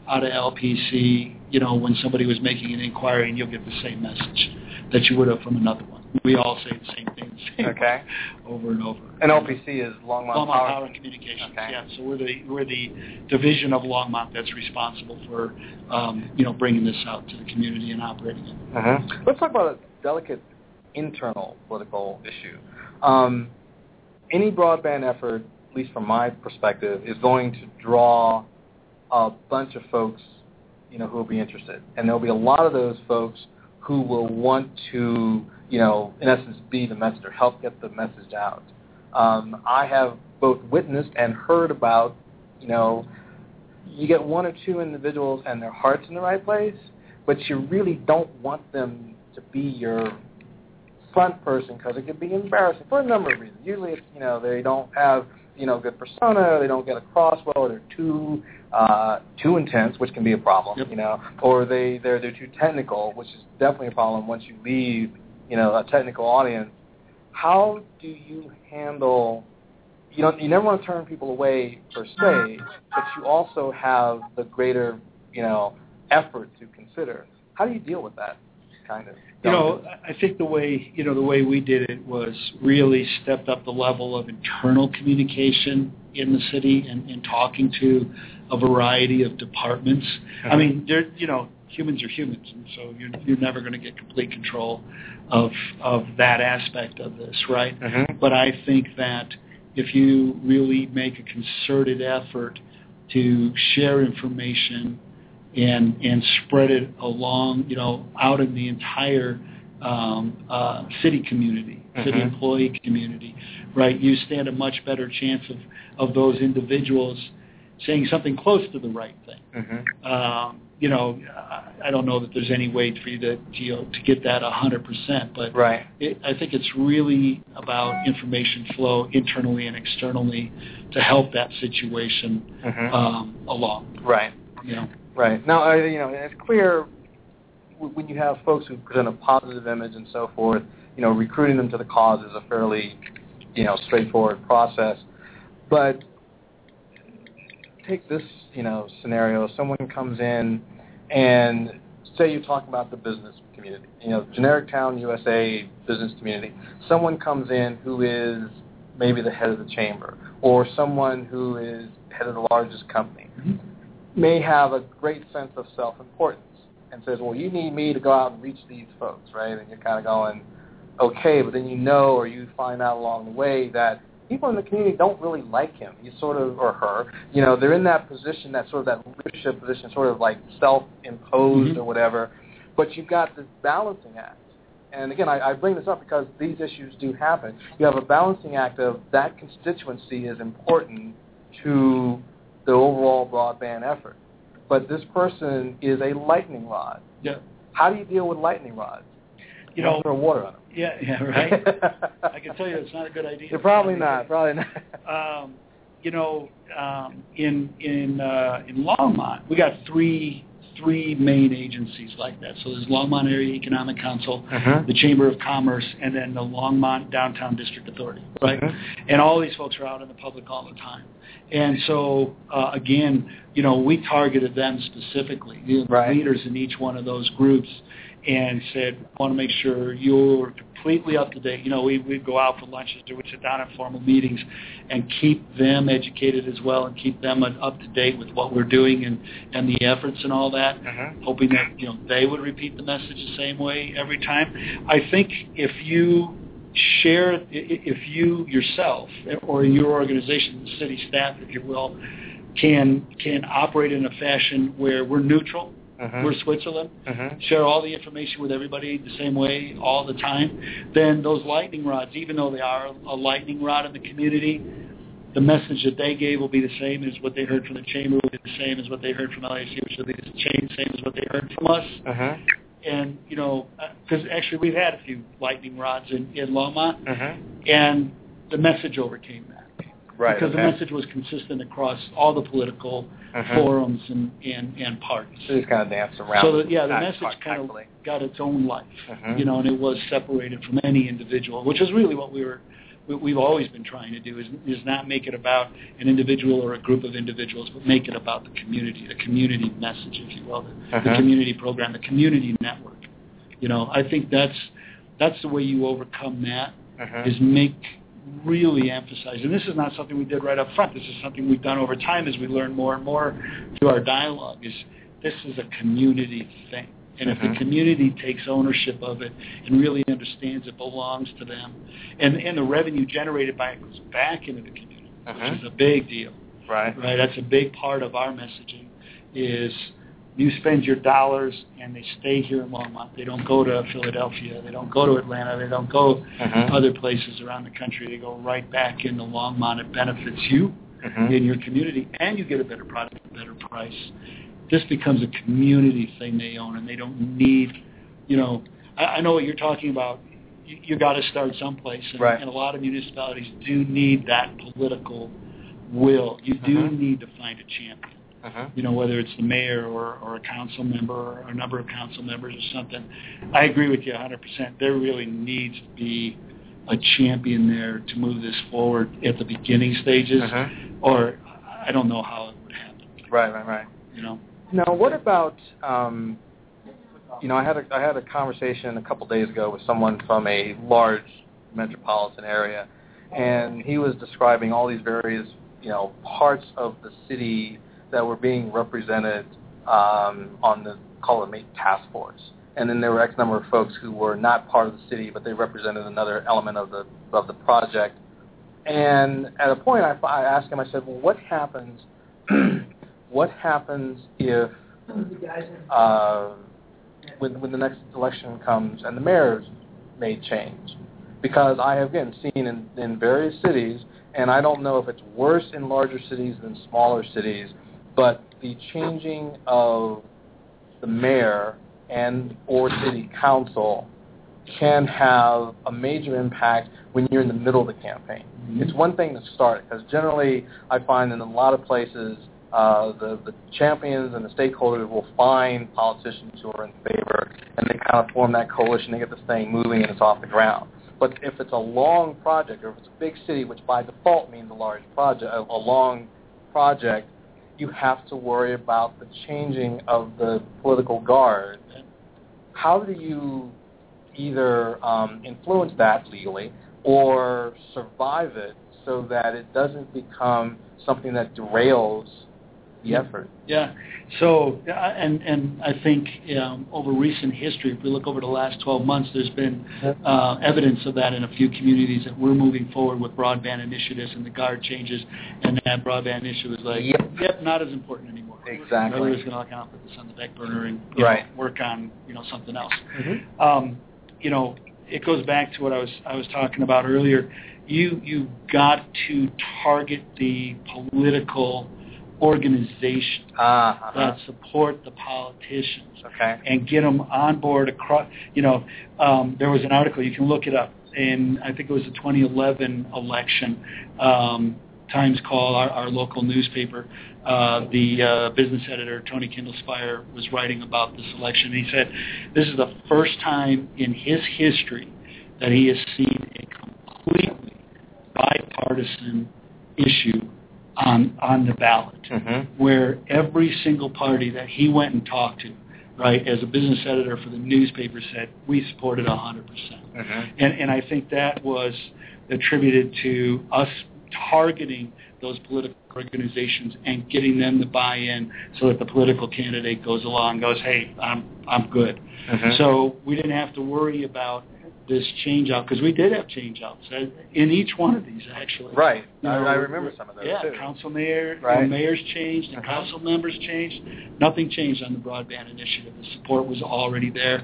out of LPC, you know, when somebody was making an inquiry, and you'll get the same message that you would have from another one. We all say the same thing the same Okay. over and over. And LPC is Longmont, Longmont Power. Power and Communications. Okay. Yeah, so we're the we're the division of Longmont that's responsible for um, you know bringing this out to the community and operating it. Mhm. Let's talk about a delicate internal political issue. Um, any broadband effort, at least from my perspective, is going to draw a bunch of folks, you know, who will be interested, and there'll be a lot of those folks who will want to, you know, in essence, be the messenger, help get the message out. Um, I have both witnessed and heard about, you know, you get one or two individuals and their heart's in the right place, but you really don't want them to be your front person because it can be embarrassing for a number of reasons. Usually, it's you know they don't have you know good persona, they don't get across well, they're too uh, too intense, which can be a problem. Yep. You know, or they they're they're too technical, which is definitely a problem once you leave you know a technical audience. How do you handle you know, you never want to turn people away per se, but you also have the greater, you know, effort to consider. How do you deal with that kind of? You know, I think the way you know the way we did it was really stepped up the level of internal communication in the city and, and talking to a variety of departments. I mean, they're you know humans are humans, and so you're you're never going to get complete control of of that aspect of this, right? Mhm. But I think that if you really make a concerted effort to share information and and spread it along, you know, out in the entire um, uh, city community, city Mhm. employee community, right? You stand a much better chance of of those individuals saying something close to the right thing. Mhm. Um, you know, I- I don't know that there's any way for you to you know to get that 100%, but Right. it, I think it's really about information flow internally and externally to help that situation Mhm. um, along. Right. You know, Right. Now, uh, you know, it's clear when you have folks who present a positive image and so forth, you know, recruiting them to the cause is a fairly, you know, straightforward process. But take this, you know, scenario. Someone comes in and say you're talking about the business community, you know, generic town USA business community. Someone comes in who is maybe the head of the chamber or someone who is head of the largest company may have a great sense of self-importance and says, well, you need me to go out and reach these folks, right? And you're kind of going, okay, but then you know or you find out along the way that people in the community don't really like him. He's sort of, or her, you know, they're in that position, that sort of that leadership position, sort of like self-imposed Mhm. or whatever. But you've got this balancing act. And again, I, I bring this up because these issues do happen. You have a balancing act of that constituency is important to the overall broadband effort. But this person is a lightning rod. yeah, How do you deal with lightning rods? you know, throw water on them. yeah, yeah, right. I can tell you it's not a good idea. You're probably not. Probably not. Um, you know, um, in in uh, in Longmont, we got three three main agencies like that. So there's Longmont Area Economic Council, Mhm. the Chamber of Commerce, and then the Longmont Downtown District Authority, right? Mhm. And all these folks are out in the public all the time. And so, uh, again, you know, we targeted them specifically, the Right. leaders in each one of those groups, and said, I want to make sure you're completely up to date. You know, we, we go out for lunches, or we sit down in formal meetings, and keep them educated as well, and keep them up to date with what we're doing and, and the efforts and all that Mhm. hoping that you know they would repeat the message the same way every time. I think if you share, if you yourself or your organization, the city staff, if you will, can can operate in a fashion where we're neutral, Mhm. we're Switzerland, Mhm. share all the information with everybody the same way all the time, then those lightning rods, even though they are a lightning rod in the community, the message that they gave will be the same as what they heard from the chamber, will be the same as what they heard from LAC, which will be the same same as what they heard from us. Mhm. And you know, because actually we've had a few lightning rods in in Mhm. and the message overcame that Right. because okay. the message was consistent across all the political Mhm. forums and and and parties. So just kind of dance around. So that, yeah, the message kind of got its own life, Mhm. you know, and it was separated from any individual, which is really what we were, we- we've always been trying to do is is not make it about an individual or a group of individuals, but make it about the community, the community message, if you will, the, the Mhm. community program, the community network. You know, I think that's that's the way you overcome that Mhm. is make really emphasize, and this is not something we did right up front. This is something we've done over time as we learn more and more through our dialogue. Is this is a community thing? And if the community takes ownership of it and really understands it belongs to them, and and the revenue generated by it goes back into the community, Mhm. which is a big deal, Right. right? That's a big part of our messaging. Is you spend your dollars and they stay here in Longmont. They don't go to Philadelphia. They don't go to Atlanta. They don't go Mhm. other places around the country. They go right back into Longmont. It benefits you Mhm. in your community, and you get a better product a better price. This becomes a community thing they own, and they don't need, you know, I, I know what you're talking about. You, you got to start someplace, and, Right. and a lot of municipalities do need that political will. You do Mhm. need to find a champion. Mhm. You know, whether it's the mayor or, or a council member or a number of council members or something. I agree with you 100%. There really needs to be a champion there to move this forward at the beginning stages Mhm. or I don't know how it would happen. Right, right, right. You know. Now, what about um, you know, I had a I had a conversation a couple days ago with someone from a large metropolitan area, and he was describing all these various you know parts of the city that were being represented um, on the call it Mate task force, and then there were X number of folks who were not part of the city, but they represented another element of the of the project. And at a point, I, I asked him, I said, well, what happens? what happens if uh, when when the next election comes and the mayor's made change? Because I have again seen in, in various cities, and I don't know if it's worse in larger cities than smaller cities, but the changing of the mayor and or city council can have a major impact when you're in the middle of the campaign. Mhm. It's one thing to start because generally I find in a lot of places uh, the, the champions and the stakeholders will find politicians who are in favor and they kind of form that coalition, they get this thing moving and it's off the ground. But if it's a long project or if it's a big city, which by default means a large project, a long project, you have to worry about the changing of the political guard. How do you either um, influence that legally or survive it so that it doesn't become something that derails the effort? Yeah. So, and and I think um, over recent history, if we look over the last 12 months, there's been uh, evidence of that in a few communities that we're moving forward with broadband initiatives and the guard changes, and that broadband issue is like, Yep. not as important anymore. Exactly. Just going to account for this on the back burner and you Right. know, work on you know something else. Mm-hmm. um, you know, it goes back to what I was I was talking about earlier. You you got to target the political organizations Uh, that support the politicians okay. and get them on board across. You know, um, there was an article you can look it up in I think it was the 2011 election. Um, Times Call, our, our local newspaper, uh, the uh, business editor Tony Kindelspire was writing about this election. He said this is the first time in his history that he has seen a completely bipartisan issue on on the ballot Mm-hmm. where every single party that he went and talked to, right, as a business editor for the newspaper said, we supported 100%. Mm-hmm. And, and I think that was attributed to us targeting those political organizations and getting them to buy in so that the political candidate goes along and goes, hey, I'm, I'm good. Mhm. So we didn't have to worry about this change out because we did have change outs uh, in each one of these actually. Right. You I, know, I remember some of those yeah, too. council mayor, Right. mayors changed, the Uh-huh. council members changed. Nothing changed on the broadband initiative. The support was already there,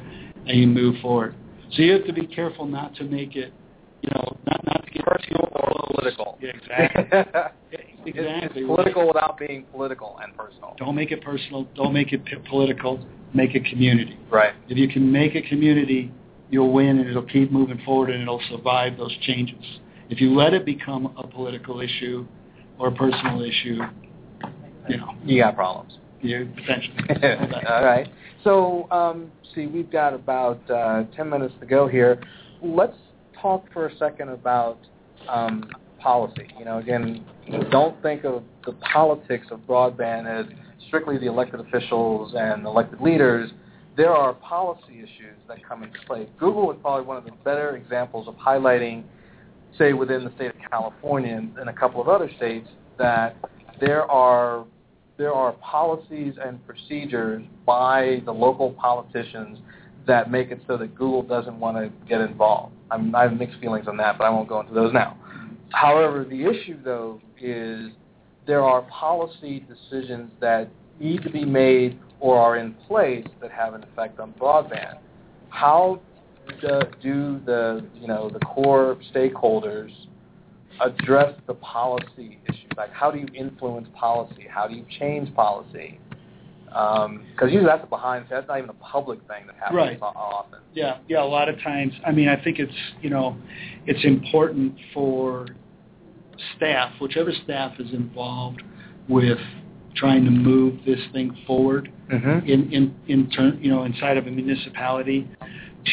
and you move forward. So you have to be careful not to make it, you know, not not to get Personal or political. Yeah, exactly. It's- exactly. It's political without being political and personal. Don't make it personal. Don't make it p- political. Make it community. Right. If you can make a community, you'll win, and it'll keep moving forward, and it'll survive those changes. If you let it become a political issue or a personal issue, you know, You got problems. you potentially. All right. So, um, see, we've got about uh, 10 minutes to go here. Let's talk for a second about um, policy. You know, again, don't think of the politics of broadband as strictly the elected officials and elected leaders. There are policy issues that come into play. Google is probably one of the better examples of highlighting, say, within the state of California and, a couple of other states, that there are there are policies and procedures by the local politicians that make it so that Google doesn't want to get involved. I, I have mixed feelings on that, but I won't go into those now. However, the issue, though, is there are policy decisions that need to be made or are in place that have an effect on broadband. How do, do the you know the core stakeholders address the policy issues? Like, how do you influence policy? How do you change policy? Because um, usually that's a behind. That's not even a public thing that happens right. often. Yeah, yeah. A lot of times, I mean, I think it's you know, it's important for staff, whichever staff is involved with trying to move this thing forward mm-hmm. in in in turn, you know, inside of a municipality,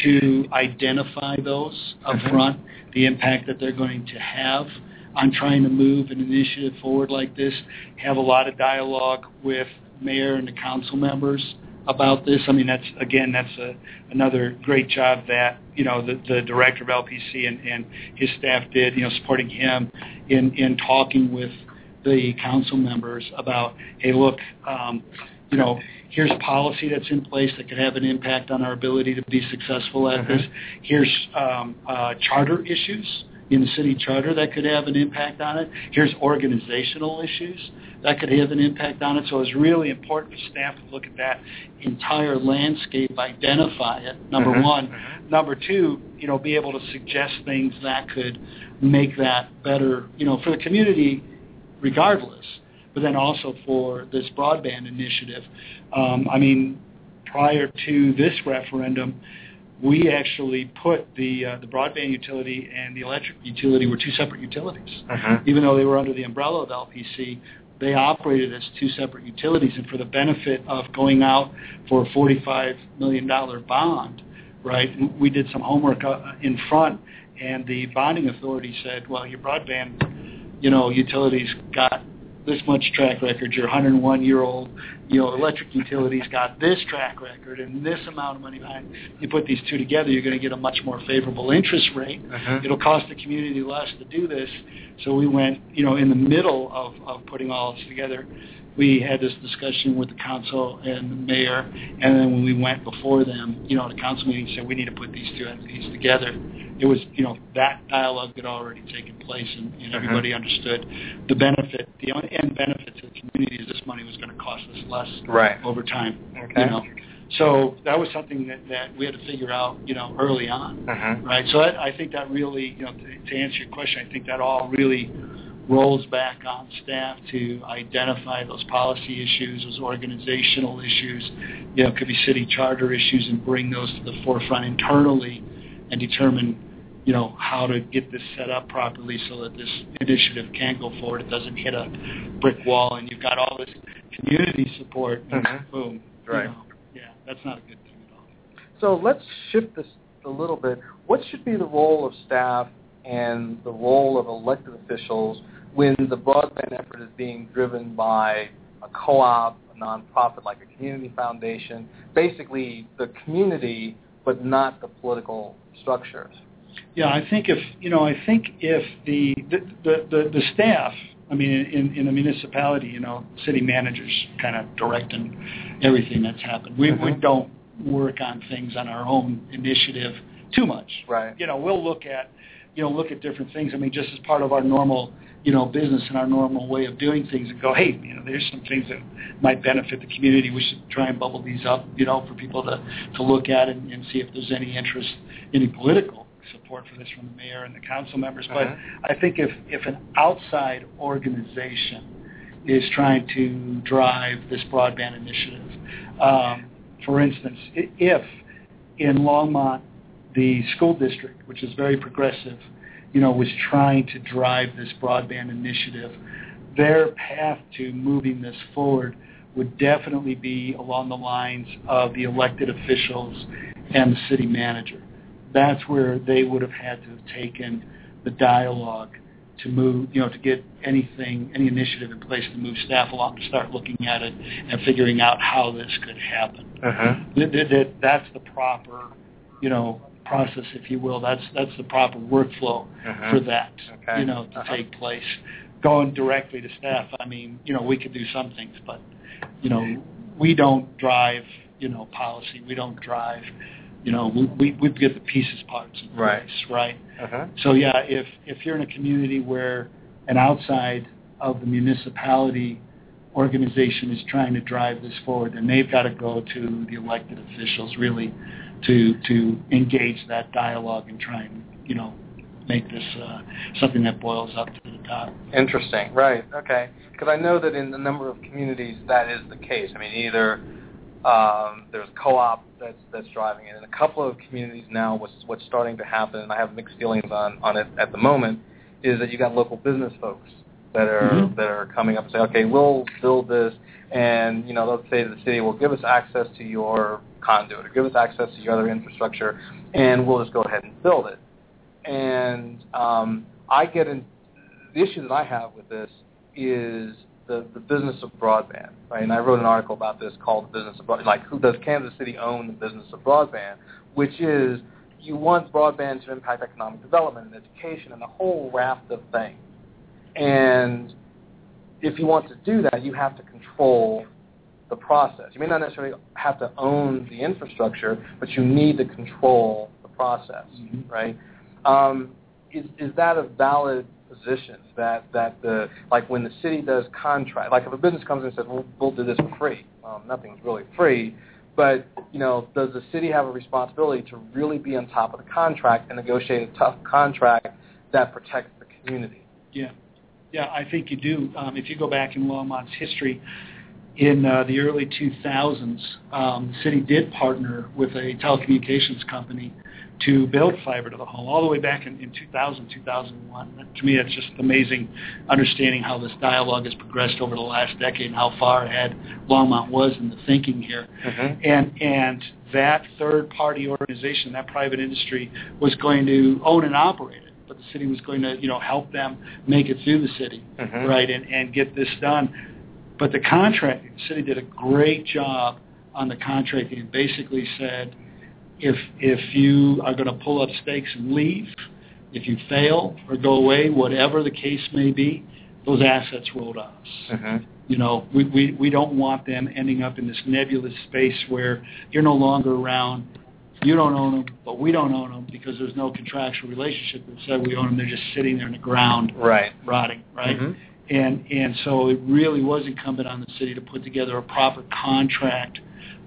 to identify those up mm-hmm. front, the impact that they're going to have on trying to move an initiative forward like this. Have a lot of dialogue with mayor and the council members about this. I mean, that's again, that's a, another great job that you know the, the director of LPC and, and his staff did. You know, supporting him in in talking with the council members about, hey, look, um, you know, here's policy that's in place that could have an impact on our ability to be successful at mm-hmm. this. Here's um, uh, charter issues in the city charter that could have an impact on it. Here's organizational issues that could have an impact on it. So it's really important for staff to look at that entire landscape, identify it, number mm-hmm. one. Mm-hmm. Number two, you know, be able to suggest things that could make that better, you know, for the community regardless, but then also for this broadband initiative. Um, I mean, prior to this referendum, we actually put the uh, the broadband utility and the electric utility were two separate utilities. Uh-huh. Even though they were under the umbrella of LPC, they operated as two separate utilities. And for the benefit of going out for a $45 million bond, right, we did some homework uh, in front, and the bonding authority said, well, your broadband, you know, utilities got this much track record. Your 101 year old, you know, electric utilities got this track record and this amount of money behind. You put these two together, you're going to get a much more favorable interest rate. Uh-huh. It'll cost the community less to do this. So we went, you know, in the middle of, of putting all this together. We had this discussion with the council and the mayor, and then when we went before them, you know, the council meeting said we need to put these two entities together it was you know that dialogue had already taken place and, and uh-huh. everybody understood the benefit the end benefit to the community is this money was going to cost us less right. over time okay. you know so that was something that, that we had to figure out you know early on uh-huh. right so I, I think that really you know to, to answer your question I think that all really rolls back on staff to identify those policy issues, those organizational issues, you know, could be city charter issues and bring those to the forefront internally and determine, you know, how to get this set up properly so that this initiative can go forward. It doesn't hit a brick wall, and you've got all this community support, and Mhm. boom. Right. You know, yeah, that's not a good thing at all. So let's shift this a little bit. What should be the role of staff and the role of elected officials when the broadband effort is being driven by a co-op, a nonprofit like a community foundation, basically the community but not the political structures. Yeah, I think if you know, I think if the the the, the, the staff, I mean, in, in the municipality, you know, city managers kind of directing everything that's happened. We mm-hmm. we don't work on things on our own initiative too much. Right. You know, we'll look at you know look at different things. I mean, just as part of our normal you know, business and our normal way of doing things and go, hey, you know, there's some things that might benefit the community. We should try and bubble these up, you know, for people to, to look at and, and see if there's any interest, any political support for this from the mayor and the council members. Uh-huh. But I think if, if an outside organization is trying to drive this broadband initiative, um, for instance, if in Longmont the school district, which is very progressive, you know, was trying to drive this broadband initiative, their path to moving this forward would definitely be along the lines of the elected officials and the city manager. That's where they would have had to have taken the dialogue to move, you know, to get anything, any initiative in place to move staff along to start looking at it and figuring out how this could happen. Uh-huh. That, that, that's the proper, you know, process, if you will. That's that's the proper workflow uh-huh. for that, okay. you know, to uh-huh. take place. Going directly to staff, I mean, you know, we could do some things, but you know, we don't drive, you know, policy. We don't drive, you know, we we, get the pieces parts Right. place, right? Uh-huh. So yeah, if if you're in a community where an outside of the municipality organization is trying to drive this forward, then they've got to go to the elected officials really to to engage that dialogue and try and you know make this uh, something that boils up to the top. Interesting. Right. Okay. Because I know that in a number of communities that is the case. I mean, either um, there's co-op that's that's driving it. In a couple of communities now, what's what's starting to happen, and I have mixed feelings on on it at the moment, is that you got local business folks that are Mhm. that are coming up and say, okay, we'll build this, and you know they'll say to the city, well, give us access to your conduit, or give us access to your other infrastructure, and we'll just go ahead and build it. And um, I get in the issue that I have with this is the, the business of broadband, right? And I wrote an article about this called the business of broadband, like who does Kansas City own the business of broadband, which is you want broadband to impact economic development and education and a whole raft of things. And if you want to do that, you have to control the process. You may not necessarily have to own the infrastructure, but you need to control the process, Mhm. right? Um, is is that a valid position? That that the like when the city does contract, like if a business comes in and says, "We'll, we'll do this for free," well, nothing's really free. But you know, does the city have a responsibility to really be on top of the contract and negotiate a tough contract that protects the community? Yeah, yeah, I think you do. Um, if you go back in Longmont's history, in uh, the early 2000s, um, the city did partner with a telecommunications company to build fiber to the home, all the way back in, in 2000, 2001. To me, it's just amazing understanding how this dialogue has progressed over the last decade and how far ahead Longmont was in the thinking here. Mm-hmm. And and that third party organization, that private industry, was going to own and operate it, but the city was going to you know help them make it through the city, Mhm. right, and and get this done. But the contract, the city did a great job on the contracting and basically said, if if you are going to pull up stakes and leave, if you fail or go away, whatever the case may be, those assets roll to us. Mm-hmm. You know, we, we, we don't want them ending up in this nebulous space where you're no longer around. You don't own them, but we don't own them because there's no contractual relationship that said we own them. They're just sitting there in the ground Right. rotting, right? Mhm. And and so it really was incumbent on the city to put together a proper contract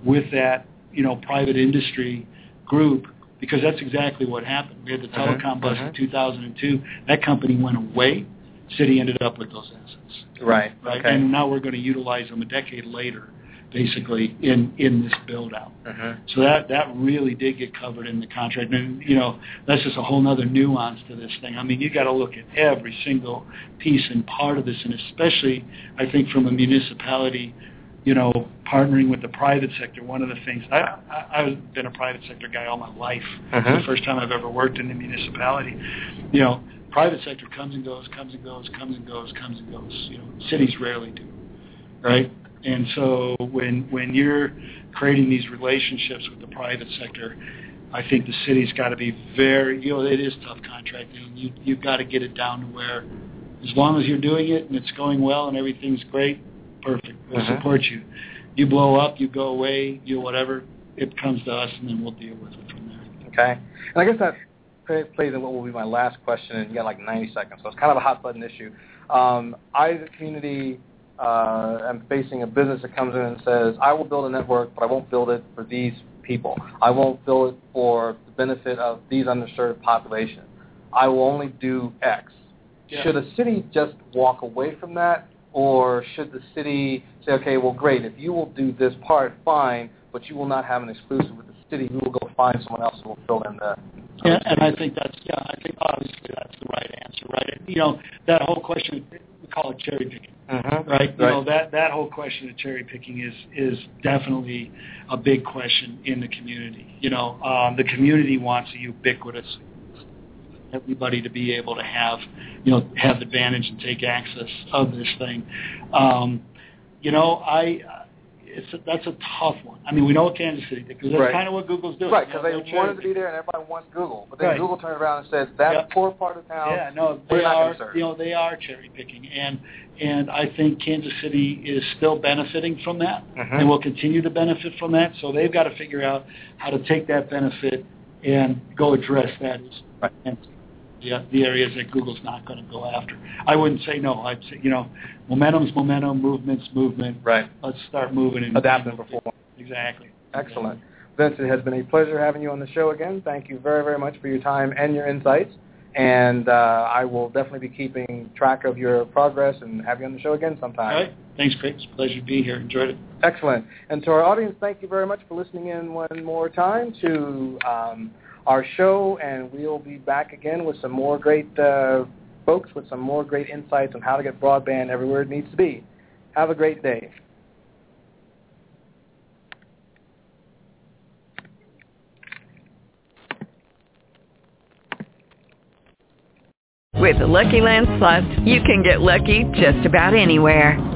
with that, you know, private industry group because that's exactly what happened. We had the Mhm, telecom bust in mhm. 2002. That company went away. City ended up with those assets Right. right? Okay. And now we're going to utilize them a decade later, basically in in this build out. Mhm. So that that really did get covered in the contract, and you know that's just a whole other nuance to this thing. I mean, you got to look at every single piece and part of this, and especially I think from a municipality, you know, partnering with the private sector. One of the things I, I I've been a private sector guy all my life. It's Mhm. the first time I've ever worked in a municipality. You know, private sector comes and goes, comes and goes, comes and goes, comes and goes. You know, cities rarely do, right? And so when when you're creating these relationships with the private sector, I think the city's got to be very, you know, it is tough contracting. You you've got to get it down to where, as long as you're doing it and it's going well and everything's great, perfect. We'll Mhm. support you. You blow up, you go away, you whatever. It comes to us, and then we'll deal with it from there. Okay. And I guess that plays in what will be my last question, and you got like 90 seconds, so it's kind of a hot button issue. Um, I, as a community, uh, am facing a business that comes in and says, I will build a network, but I won't build it for these people. I won't build it for the benefit of these underserved populations. I will only do X. Yeah. Should a city just walk away from that, or should the city say, okay, well, great, if you will do this part, fine, but you will not have an exclusive with the city. We will go find someone else who will fill in the. Yeah, and I think that's yeah, I think obviously that's the right answer, right? You know, that whole question we call it cherry picking, Mhm. right? You know, that that whole question of cherry picking is is definitely a big question in the community. You know, um, the community wants a ubiquitous everybody to be able to have, you know, have advantage and take access of this thing. Um, you know, I it's a, that's a tough one. I mean, we know Kansas City because that's Right. kind of what Google's doing. Right, You know, because they wanted to be there and everybody wants Google. But then Right. Google turned around and said, that Yep. poor part of town, Yeah, no, they are. You know, they are cherry picking, and and I think Kansas City is still benefiting from that, Mhm. and will continue to benefit from that. So they've got to figure out how to take that benefit and go address that Right. and the the areas that Google's not going to go after. I wouldn't say no. I'd say you know, momentum's momentum, movement's movement. Right. Let's start moving and Adapt and perform. Exactly. Excellent. Vince, it has been a pleasure having you on the show again. Thank you very, very much for your time and your insights. And uh, I will definitely be keeping track of your progress and have you on the show again sometime. All right. Thanks, Craig. It's a pleasure to be here. Enjoyed it. Excellent. And to our audience, thank you very much for listening in one more time to um, our show. And we'll be back again with some more great uh, folks with some more great insights on how to get broadband everywhere it needs to be. Have a great day. With the Lucky Land Slots, you can get lucky just about anywhere.